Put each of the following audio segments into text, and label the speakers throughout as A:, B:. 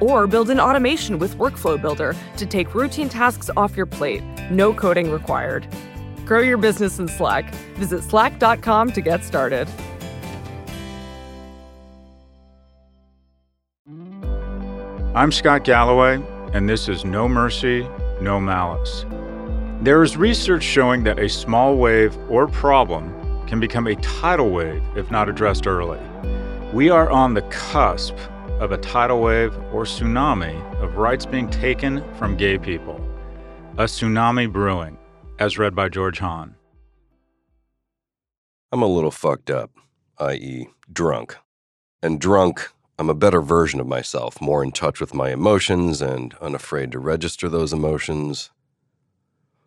A: Or build an automation with Workflow Builder to take routine tasks off your plate. No coding required. Grow your business in Slack. Visit slack.com to get started.
B: I'm Scott Galloway, and this is No Mercy, No Malice. There is research showing that a small wave or problem can become a tidal wave if not addressed early. We are on the cusp of a tidal wave or tsunami of rights being taken from gay people. A tsunami brewing, as read by George Hahn.
C: I'm a little fucked up, i.e., drunk. And drunk, I'm a better version of myself, more in touch with my emotions and unafraid to register those emotions.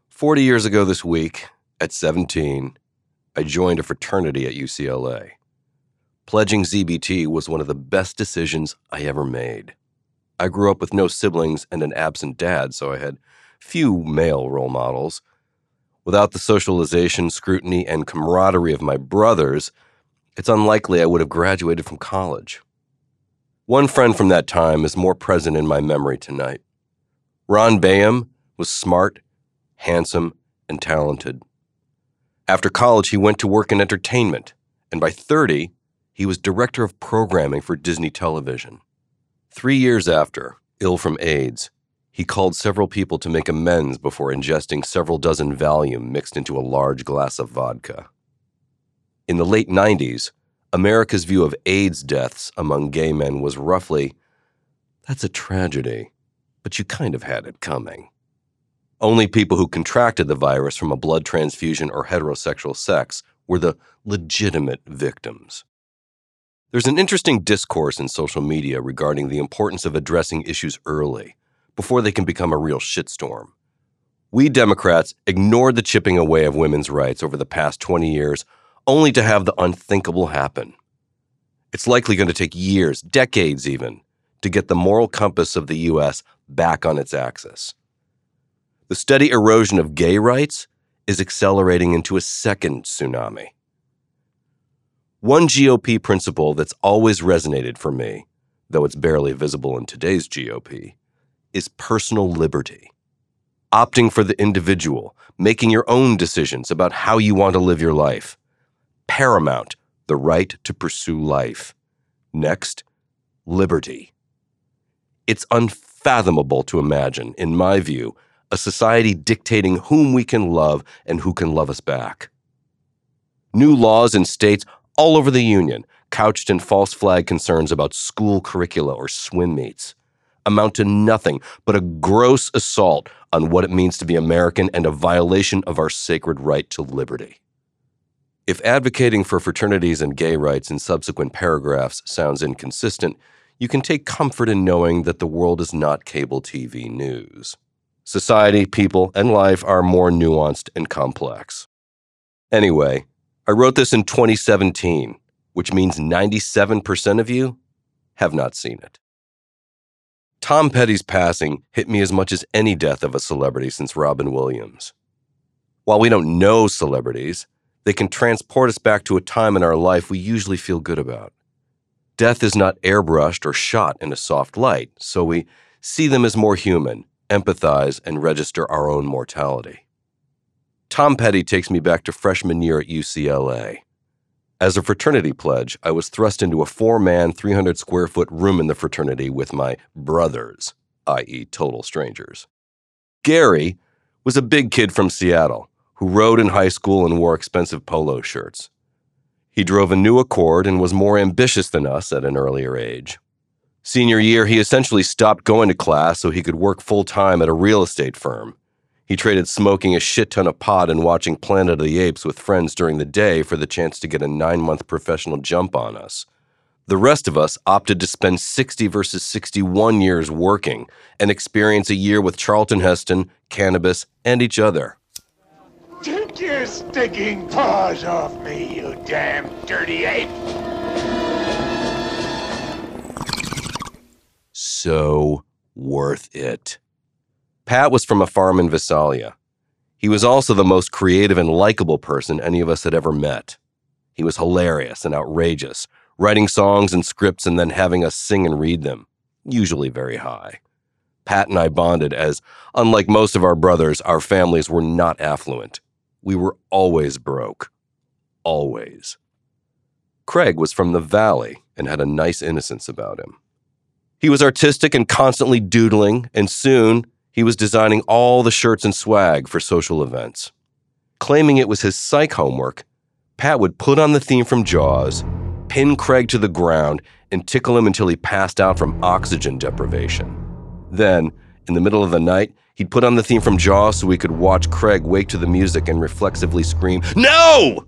C: 40 years ago this week, at 17, I joined a fraternity at UCLA. Pledging ZBT was one of the best decisions I ever made. I grew up with no siblings and an absent dad, so I had few male role models. Without the socialization, scrutiny, and camaraderie of my brothers, it's unlikely I would have graduated from college. One friend from that time is more present in my memory tonight. Ron Bayham was smart handsome, and talented. After college, he went to work in entertainment, and by 30, he was director of programming for Disney Television. Three years after, ill from AIDS, he called several people to make amends before ingesting several dozen Valium mixed into a large glass of vodka. In the late 90s, America's view of AIDS deaths among gay men was roughly that's a tragedy, but you kind of had it coming. Only people who contracted the virus from a blood transfusion or heterosexual sex were the legitimate victims. There's an interesting discourse in social media regarding the importance of addressing issues early, before they can become a real shitstorm. We Democrats ignored the chipping away of women's rights over the past 20 years only to have the unthinkable happen. It's likely going to take years, decades even, to get the moral compass of the U.S. back on its axis. The steady erosion of gay rights is accelerating into a second tsunami. One GOP principle that's always resonated for me, though it's barely visible in today's GOP, is personal liberty. Opting for the individual, making your own decisions about how you want to live your life. Paramount, the right to pursue life. Next, liberty. It's unfathomable to imagine, in my view, a society dictating whom we can love and who can love us back. New laws in states all over the Union, couched in false flag concerns about school curricula or swim meets, amount to nothing but a gross assault on what it means to be American and a violation of our sacred right to liberty. If advocating for fraternities and gay rights in subsequent paragraphs sounds inconsistent, you can take comfort in knowing that the world is not cable TV news. Society, people, and life are more nuanced and complex. Anyway, I wrote this in 2017, which means 97% of you have not seen it. Tom Petty's passing hit me as much as any death of a celebrity since Robin Williams. While we don't know celebrities, they can transport us back to a time in our life we usually feel good about. Death is not airbrushed or shot in a soft light, so we see them as more human empathize, and register our own mortality. Tom Petty takes me back to freshman year at UCLA. As a fraternity pledge, I was thrust into a four man, 300 square foot room in the fraternity with my brothers, i.e., total strangers. Gary was a big kid from Seattle who rode in high school and wore expensive polo shirts. He drove a new Accord and was more ambitious than us at an earlier age. Senior year, he essentially stopped going to class so he could work full time at a real estate firm. He traded smoking a shit ton of pot and watching Planet of the Apes with friends during the day for the chance to get a nine month professional jump on us. The rest of us opted to spend 60 versus 61 years working and experience a year with Charlton Heston, cannabis, and each other.
D: Take your sticking paws off me, you damn dirty ape!
C: So worth it. Pat was from a farm in Visalia. He was also the most creative and likable person any of us had ever met. He was hilarious and outrageous, writing songs and scripts and then having us sing and read them, usually very high. Pat and I bonded as, unlike most of our brothers, our families were not affluent. We were always broke. Always. Craig was from the valley and had a nice innocence about him. He was artistic and constantly doodling, and soon he was designing all the shirts and swag for social events. Claiming it was his psych homework, Pat would put on the theme from Jaws, pin Craig to the ground, and tickle him until he passed out from oxygen deprivation. Then, in the middle of the night, he'd put on the theme from Jaws so we could watch Craig wake to the music and reflexively scream, No!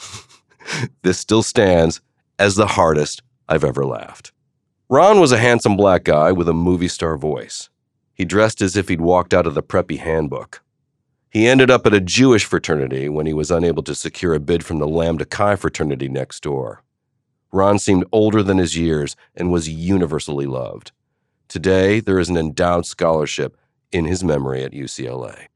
C: this still stands as the hardest I've ever laughed. Ron was a handsome black guy with a movie star voice. He dressed as if he'd walked out of the preppy handbook. He ended up at a Jewish fraternity when he was unable to secure a bid from the Lambda Chi fraternity next door. Ron seemed older than his years and was universally loved. Today, there is an endowed scholarship in his memory at UCLA.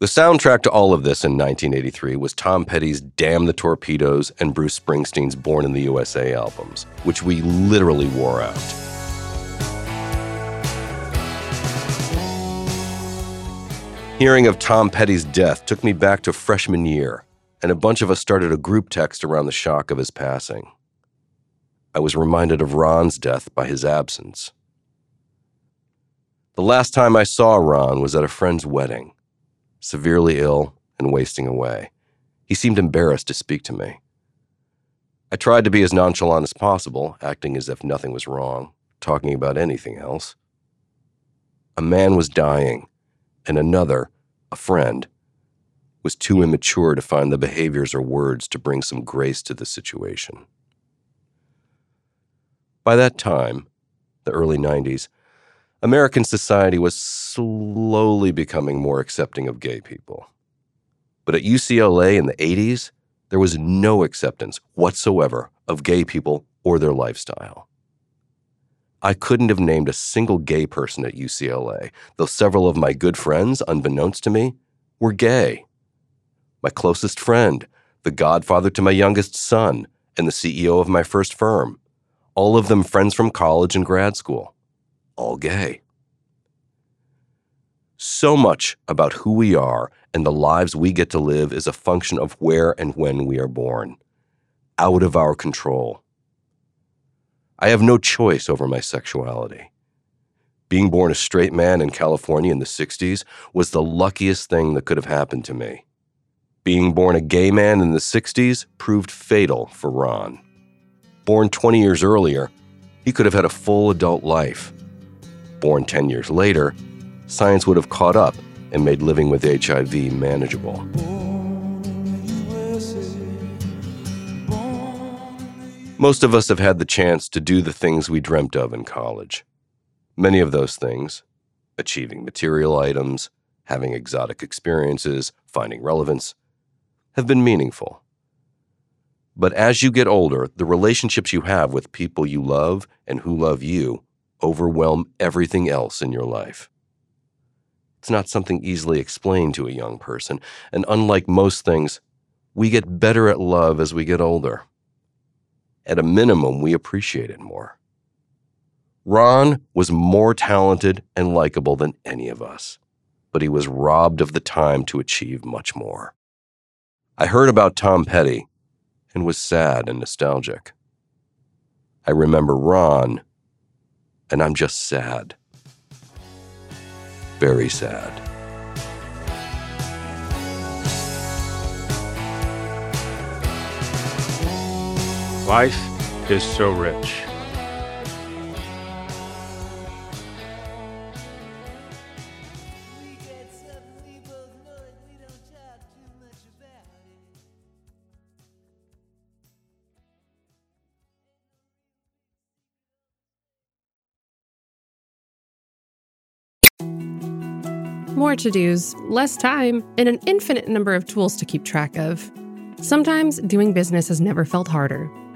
C: The soundtrack to all of this in 1983 was Tom Petty's Damn the Torpedoes and Bruce Springsteen's Born in the USA albums, which we literally wore out. Hearing of Tom Petty's death took me back to freshman year, and a bunch of us started a group text around the shock of his passing. I was reminded of Ron's death by his absence. The last time I saw Ron was at a friend's wedding severely ill and wasting away. He seemed embarrassed to speak to me. I tried to be as nonchalant as possible, acting as if nothing was wrong, talking about anything else. A man was dying, and another, a friend, was too immature to find the behaviors or words to bring some grace to the situation. By that time, the early 90s, American society was slowly becoming more accepting of gay people. But at UCLA in the 80s, there was no acceptance whatsoever of gay people or their lifestyle. I couldn't have named a single gay person at UCLA, though several of my good friends, unbeknownst to me, were gay. My closest friend, the godfather to my youngest son, and the CEO of my first firm, all of them friends from college and grad school all gay. So much about who we are and the lives we get to live is a function of where and when we are born, out of our control. I have no choice over my sexuality. Being born a straight man in California in the 60s was the luckiest thing that could have happened to me. Being born a gay man in the 60s proved fatal for Ron. Born 20 years earlier, he could have had a full adult life born 10 years later, science would have caught up and made living with HIV manageable. Most of us have had the chance to do the things we dreamt of in college. Many of those things, achieving material items, having exotic experiences, finding relevance, have been meaningful. But as you get older, the relationships you have with people you love and who love you overwhelm everything else in your life. It's not something easily explained to a young person, and unlike most things, we get better at love as we get older. At a minimum, we appreciate it more. Ron was more talented and likable than any of us, but he was robbed of the time to achieve much more. I heard about Tom Petty and was sad and nostalgic. I remember Ron and I'm just sad. very sad.
B: Life is so rich.
E: More to dos, less time, and an infinite number of tools to keep track of. Sometimes doing business has never felt harder,